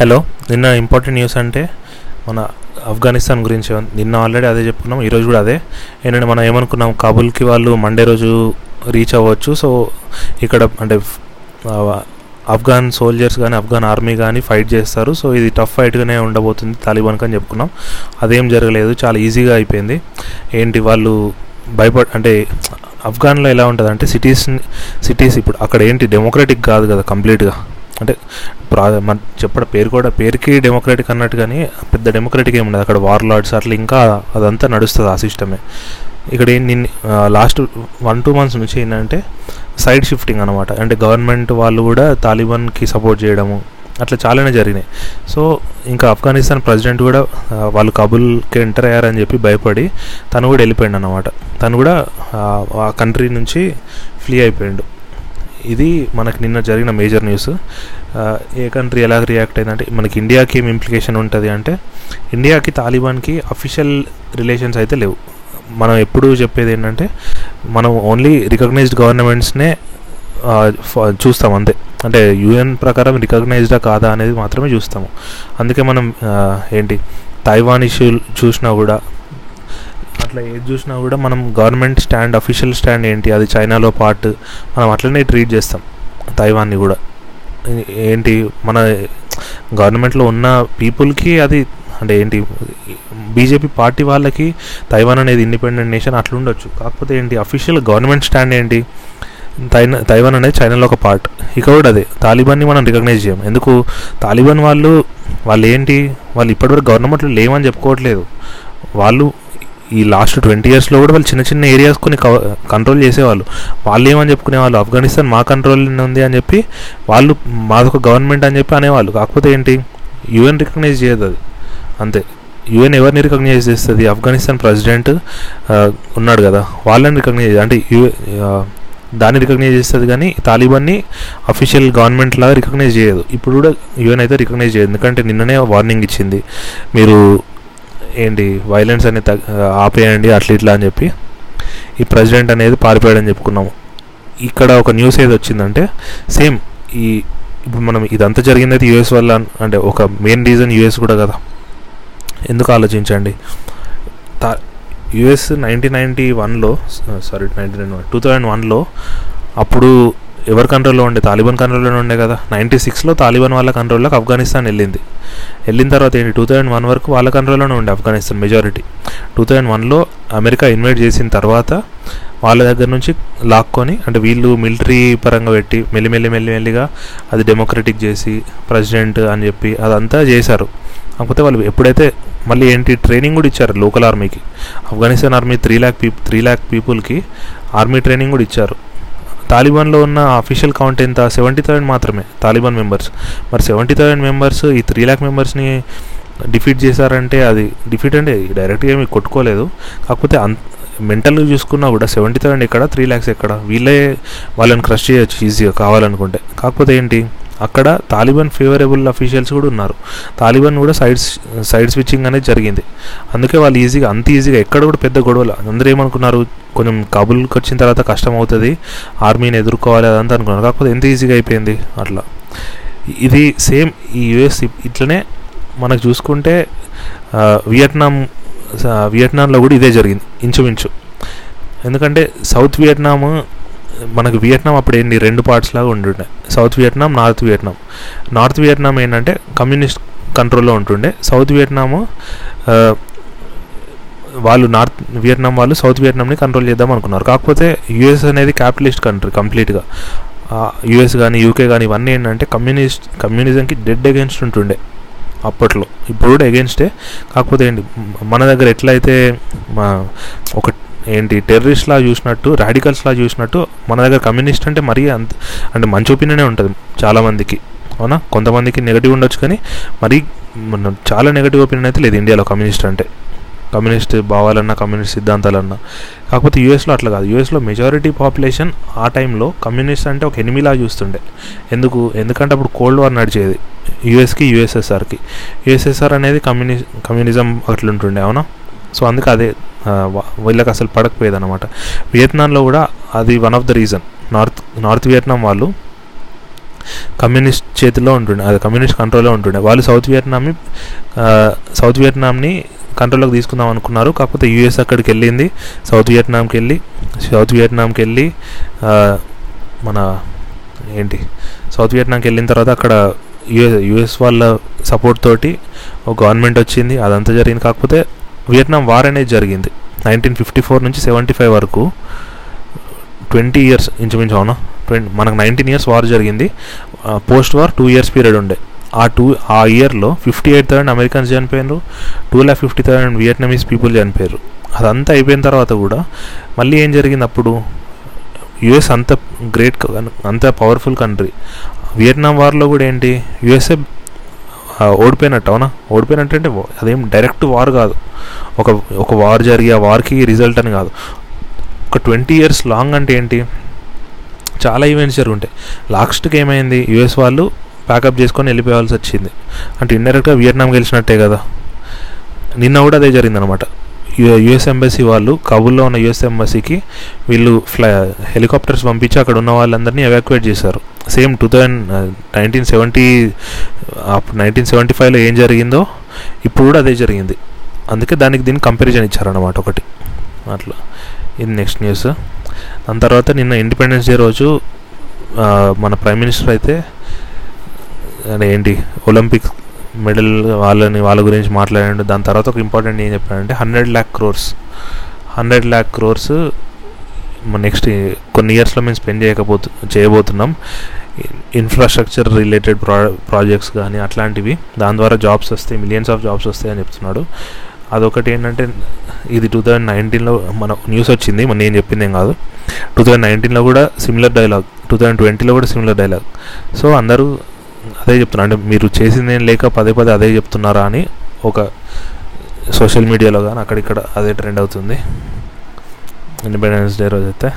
Hello నిన్న important news అంటే మన ఆఫ్ఘనిస్తాన్ గురించి నిన్న ఆల్రెడీ అదే చెప్పుకున్నాం ఈరోజు కూడా అదే. ఏంటంటే మనం ఏమనుకున్నాం కాబుల్కి వాళ్ళు మండే రోజు రీచ్ అవ్వచ్చు. సో ఇక్కడ అంటే ఆఫ్ఘన్ ఆఫ్ఘాన్ సోల్జర్స్ కానీ ఆఫ్ఘన్ ఆర్మీ కానీ ఫైట్ చేస్తారు. సో ఇది టఫ్ ఫైట్గానే ఉండబోతుంది తాలిబాన్కి అని చెప్పుకున్నాం. అదేం జరగలేదు చాలా ఈజీగా అయిపోయింది. ఏంటి వాళ్ళు భయపడ అంటే ఆఫ్ఘాన్లో ఎలా ఉంటుంది అంటే సిటీస్ సిటీస్ ఇప్పుడు అక్కడ ఏంటి డెమోక్రటిక్ కాదు కదా కంప్లీట్గా అంటే ప్రా మన చెప్పడం పేరు కూడా పేరుకి డెమోక్రటిక్ అన్నట్టు కానీ పెద్ద డెమోక్రటిక్ ఏమి ఉండదు. అక్కడ వార్ లార్డ్స్ అట్లా ఇంకా అదంతా నడుస్తుంది ఆ సిస్టమే ఇక్కడ ఏం నిన్న లాస్ట్ వన్ టూ మంత్స్ నుంచి ఏంటంటే సైడ్ షిఫ్టింగ్ అనమాట అంటే గవర్నమెంట్ వాళ్ళు కూడా తాలిబాన్కి సపోర్ట్ చేయడము అట్లా చాలానే జరిగినాయి. సో ఇంకా ఆఫ్ఘనిస్తాన్ ప్రెసిడెంట్ కూడా వాళ్ళు కబుల్కి ఎంటర్ అయ్యారని చెప్పి భయపడి తను కూడా వెళ్ళిపోయాడు అనమాట తను కూడా ఆ, ఆ కంట్రీ నుంచి ఫ్లీ అయిపోయాడు. ఇది మనకు నిన్న జరిగిన మేజర్ న్యూస్. ఏ కంట్రీ ఎలా రియాక్ట్ అయిందంటే మనకి ఇండియాకి ఏం ఇంప్లికేషన్ ఉంటుంది అంటే ఇండియాకి తాలిబాన్కి అఫీషియల్ రిలేషన్స్ అయితే లేవు. మనం ఎప్పుడు చెప్పేది ఏంటంటే మనం ఓన్లీ రికగ్నైజ్డ్ గవర్నమెంట్స్నే ఫ- చూస్తాం అంతే. అంటే యుఎన్ ప్రకారం రికగ్నైజ్డా కాదా అనేది మాత్రమే చూస్తాము. అందుకే మనం ఏంటి తైవాన్ ఇష్యూ చూసినా కూడా అట్లా ఏది చూసినా కూడా మనం గవర్నమెంట్ స్టాండ్ అఫీషియల్ స్టాండ్ ఏంటి? అది చైనాలో పార్ట్ మనం అట్లనే ట్రీట్ చేస్తాం. తైవాన్ని కూడా. ఏంటి? మన గవర్నమెంట్లో ఉన్న పీపుల్కి అది అంటే ఏంటి? బీజేపీ పార్టీ వాళ్ళకి తైవాన్ అనేది ఇండిపెండెంట్ నేషన్ అట్లా ఉండొచ్చు. కాకపోతే ఏంటి? అఫీషియల్ గవర్నమెంట్ స్టాండ్ ఏంటి? తైనా తైవాన్ అనేది చైనాలో ఒక పార్ట్ ఇక కూడా అదే. తాలిబాన్ని మనం రికగ్నైజ్ చేయం. ఎందుకు? తాలిబాన్ వాళ్ళు వాళ్ళు ఏంటి? వాళ్ళు ఇప్పటివరకు గవర్నమెంట్లో లేవని చెప్పుకోవట్లేదు. వాళ్ళు ఈ లాస్ట్ ట్వంటీ ఇయర్స్లో కూడా వాళ్ళు చిన్న చిన్న ఏరియాస్ కొన్ని కంట్రోల్ చేసేవాళ్ళు. వాళ్ళు ఏమని చెప్పుకునేవాళ్ళు? ఆఫ్ఘనిస్తాన్ మా కంట్రోల్ ఉంది అని చెప్పి వాళ్ళు మాదొక గవర్నమెంట్ అని చెప్పి అనేవాళ్ళు. కాకపోతే ఏంటి? యుఎన్ రికగ్నైజ్ చేయదు అది. అంతే. యుఎన్ ఎవరిని రికగ్నైజ్ చేస్తుంది? ఆఫ్ఘనిస్తాన్ ప్రెసిడెంట్ ఉన్నాడు కదా. వాళ్ళని రికగ్నైజ్ అంటే యు దాన్ని రికగ్నైజ్ చేస్తుంది కానీ తాలిబాన్ని అఫీషియల్ గవర్నమెంట్ లాగా రికగ్నైజ్ చేయదు. ఇప్పుడు కూడా యుఎన్ అయితే రికగ్నైజ్ చేయదు. ఎందుకంటే నిన్ననే వార్నింగ్ ఇచ్చింది. మీరు ఏంటి వైలెన్స్ అనేది తగ్గ- ఆపేయండి అట్లా ఇట్లా అని చెప్పి ఈ ప్రెసిడెంట్ అనేది పారిపోయాడని చెప్పుకున్నాము. ఇక్కడ ఒక న్యూస్ ఏది వచ్చిందంటే సేమ్ ఈ ఇప్పుడు మనం ఇదంతా జరిగింది అయితే యూఎస్ వల్ల అంటే ఒక మెయిన్ రీజన్ యూఎస్ కూడా కదా. ఎందుకు ఆలోచించండి? తా యుఎస్ నైన్టీన్ నైంటీ వన్లో sorry ninety nine two thousand వన్లో అప్పుడు ఎవరి కంట్రోల్లో ఉండే? తాలిబాన్ కంట్రోల్లోనే ఉండే కదా. నైంటీ సిక్స్లో తాలిబాన్ వాళ్ళ కంట్రోల్లోకి ఆఫ్ఘనిస్తాన్ వెళ్ళింది. వెళ్ళిన తర్వాత ఏంటి? టూ థౌజండ్ వన్ వరకు వాళ్ళ కంట్రోల్లోనే ఉండే ఆఫ్ఘనిస్తాన్ మెజారిటీ టూ థౌజండ్ వన్లో అమెరికా ఇన్వైట్ చేసిన తర్వాత వాళ్ళ దగ్గర నుంచి లాక్కొని అంటే వీళ్ళు మిలిటరీ పరంగా పెట్టి మెల్లిమెల్లి మెల్లిమెల్లిగా అది డెమోక్రటిక్ చేసి ప్రెసిడెంట్ అని చెప్పి అదంతా చేశారు. కాకపోతే వాళ్ళు ఎప్పుడైతే మళ్ళీ ఏంటి? ట్రైనింగ్ కూడా ఇచ్చారు లోకల్ ఆర్మీకి ఆఫ్ఘనిస్తాన్ ఆర్మీ త్రీ ల్యాక్ పీప్ త్రీ ల్యాక్ పీపుల్కి ఆర్మీ ట్రైనింగ్ కూడా ఇచ్చారు. తాలిబాన్లో ఉన్న అఫీషియల్ కౌంట్ ఎంత? సెవెంటీ థౌసండ్ మాత్రమే తాలిబాన్ మెంబర్స్ మరి సెవెంటీ థౌసండ్ మెంబర్స్ ఈ త్రీ ల్యాక్ మెంబర్స్ని డిఫీట్ చేశారంటే అది డిఫీట్ అంటే డైరెక్ట్గా ఏమి కొట్టుకోలేదు. కాకపోతే అన్ మెంటల్గా చూసుకున్నా కూడా సెవెంటీ థౌసండ్ ఎక్కడ త్రీ ల్యాక్స్ ఎక్కడ? వీళ్ళే వాళ్ళని క్రష్ చేయొచ్చు ఈజీగా కావాలనుకుంటే. కాకపోతే ఏంటి? అక్కడ తాలిబాన్ ఫేవరబుల్ అఫీషియల్స్ కూడా ఉన్నారు. తాలిబాన్ కూడా సైడ్ సైడ్ స్విచ్చింగ్ అనేది జరిగింది. అందుకే వాళ్ళు ఈజీగా అంత ఈజీగా ఎక్కడ కూడా పెద్ద గొడవలు. అందరూ ఏమనుకున్నారు? కొంచెం కాబుల్కి వచ్చిన తర్వాత కష్టం అవుతుంది. ఆర్మీని ఎదుర్కోవాలి అదంతా అనుకున్నారు. కాకపోతే ఎంత ఈజీగా అయిపోయింది? అట్లా. ఇది సేమ్ ఈ యుఎస్ ఇట్లనే మనకు చూసుకుంటే వియట్నాం వియట్నాంలో కూడా ఇదే జరిగింది. ఇంచుమించు. ఎందుకంటే సౌత్ వియట్నాము మనకు వియట్నాం అప్పుడు ఏంటి రెండు పార్ట్స్ లాగా ఉంటుండే. South Vietnam North Vietnam. North Vietnam ఏంటంటే కమ్యూనిస్ట్ కంట్రోల్లో ఉంటుండే. సౌత్ వియట్నాము వాళ్ళు నార్త్ వియట్నాం వాళ్ళు సౌత్ వియట్నాంని కంట్రోల్ చేద్దాం అనుకున్నారు. కాకపోతే యుఎస్ అనేది క్యాపిటలిస్ట్ కంట్రీ కంప్లీట్గా యుఎస్ కానీ యూకే కానీ ఇవన్నీ ఏంటంటే కమ్యూనిస్ట్ కమ్యూనిజంకి డెడ్ అగేన్స్ట్ ఉంటుండే అప్పట్లో. ఇప్పుడు కూడా అగేన్స్టే కాకపోతే ఏంటి మన దగ్గర ఎట్లయితే మా ఒక ఏంటి టెర్రరిస్ట్ లా చూసినట్టు రాడికల్స్ లా చూసినట్టు మన దగ్గర కమ్యూనిస్ట్ అంటే మరీ అంత అంటే మంచి ఒపీనియనే ఉంటుంది చాలామందికి. అవునా? కొంతమందికి నెగిటివ్ ఉండొచ్చు కానీ మరీ మన చాలా నెగిటివ్ ఒపీనియన్ అయితే లేదు ఇండియాలో కమ్యూనిస్ట్ అంటే. కమ్యూనిస్ట్ భావాలన్నా కమ్యూనిస్ట్ సిద్ధాంతాలన్నా. కాకపోతే యూఎస్లో అట్లా కాదు. యూఎస్లో మెజారిటీ పాపులేషన్ ఆ టైంలో కమ్యూనిస్ట్ అంటే ఒక ఎనిమిలా చూస్తుండే. ఎందుకు? ఎందుకంటే అప్పుడు కోల్డ్ వార్ నడిచేది. యూఎస్కి యూఎస్ఎస్ఆర్కి యూఎస్ఎస్ఆర్ అనేది కమ్యూని కమ్యూనిజం అట్లుంటుండే. అవునా? సో అందుకే అదే వీళ్ళకి అసలు పడకపోయేది అనమాట వియత్నాంలో కూడా అది one of the reason north north Vietnam వాళ్ళు కమ్యూనిస్ట్ చేతిలో ఉంటుండే అది కమ్యూనిస్ట్ కంట్రోల్లో ఉంటుండే. వాళ్ళు సౌత్ వియట్నాంని సౌత్ వియత్నాంని కంట్రోల్లోకి తీసుకుందాం అనుకున్నారు. కాకపోతే యూఎస్ అక్కడికి వెళ్ళింది. సౌత్ వియట్నాంకి వెళ్ళి సౌత్ వియత్నాంకి వెళ్ళి మన ఏంటి సౌత్ వియత్నాంకి వెళ్ళిన తర్వాత అక్కడ యుఎస్ యుఎస్ వాళ్ళ సపోర్ట్ తోటి ఒక గవర్నమెంట్ వచ్చింది. అదంతా జరిగింది. కాకపోతే వియట్నాం వార్ అనేది జరిగింది. నైన్టీన్ ఫిఫ్టీ ఫోర్ నుంచి సెవెంటీ ఫైవ్ వరకు ట్వంటీ ఇయర్స్ ఇంచుమించు అవునా? ట్వంటీ మనకు నైన్టీన్ ఇయర్స్ వార్ జరిగింది. Post war two years period ఉండే. ఆ టూ ఆ ఇయర్లో ఫిఫ్టీ ఎయిట్ థౌసండ్ అమెరికన్స్ చనిపోయినారు. Two lakh fifty thousand Vietnamese people చనిపోయారు అదంతా అయిపోయిన తర్వాత కూడా మళ్ళీ ఏం జరిగింది అప్పుడు యుఎస్ అంత గ్రేట్ అంత పవర్ఫుల్ కంట్రీ వియట్నాం వార్లో కూడా ఏంటి? యుఎస్ఏ ఓడిపోయినట్టు అవునా? ఓడిపోయినట్టు అంటే అదేం డైరెక్ట్ వార్ కాదు. ఒక ఒక వార్ జరిగి ఆ వార్కి రిజల్ట్ అని కాదు. ఒక ట్వంటీ ఇయర్స్ లాంగ్ అంటే ఏంటి? చాలా ఈవెంట్స్ జరుగుంటాయి. లాస్ట్కి ఏమైంది? యుఎస్ వాళ్ళు ప్యాకప్ చేసుకొని వెళ్ళిపోవాల్సి వచ్చింది. అంటే ఇండైరెక్ట్గా వియట్నాం గెలిచినట్టే కదా. నిన్న కూడా అదే జరిగిందనమాట యుఎస్ ఎంబసీ వాళ్ళు కబుల్లో ఉన్న యుఎస్ ఎంబసీకి వీళ్ళు ఫ్లై హెలికాప్టర్స్ పంపించి అక్కడ ఉన్న వాళ్ళందరినీ ఎవాక్యుయేట్ చేశారు. Same two thousand nineteen seventy nineteen seventy ఫైవ్లో ఏం జరిగిందో ఇప్పుడు కూడా అదే జరిగింది. అందుకే దానికి దీన్ని కంపారిజన్ ఇచ్చారన్నమాట ఒకటి. అట్లా. ఇది నెక్స్ట్ న్యూస్ దాని తర్వాత నిన్న ఇండిపెండెన్స్ డే రోజు మన ప్రైమ్ మినిస్టర్ అయితే ఏంటి ఒలింపిక్ మెడల్ వాళ్ళని వాళ్ళ గురించి మాట్లాడాడు. దాని తర్వాత ఒక ఇంపార్టెంట్ ఏం చెప్పాడంటే hundred lakh crores hundred lakh crores next కొన్ని ఇయర్స్లో మేము స్పెండ్ చేయకపోతు చేయబోతున్నాం. ఇన్ఫ్రాస్ట్రక్చర్ రిలేటెడ్ ప్రా ప్రాజెక్ట్స్ కానీ అట్లాంటివి. దాని ద్వారా జాబ్స్ వస్తాయి మిలియన్స్ ఆఫ్ జాబ్స్ వస్తాయి అని చెప్తున్నాడు. అదొకటి ఏంటంటే ఇది టూ థౌజండ్ నైన్టీన్లో మన న్యూస్ వచ్చింది మన నేను చెప్పింది ఏం కాదు. టూ థౌజండ్ నైన్టీన్లో కూడా సిమిలర్ డైలాగ్ టూ థౌజండ్ ట్వంటీలో కూడా సిమిలర్ డైలాగ్ సో అందరూ అదే చెప్తున్నారు. అంటే మీరు చేసింది ఏం లేక పదే పదే అదే చెప్తున్నారా అని ఒక సోషల్ మీడియాలో కానీ అక్కడిక్కడ అదే ట్రెండ్ అవుతుంది. ఇండిపెండెన్స్ డే రోజు అయితే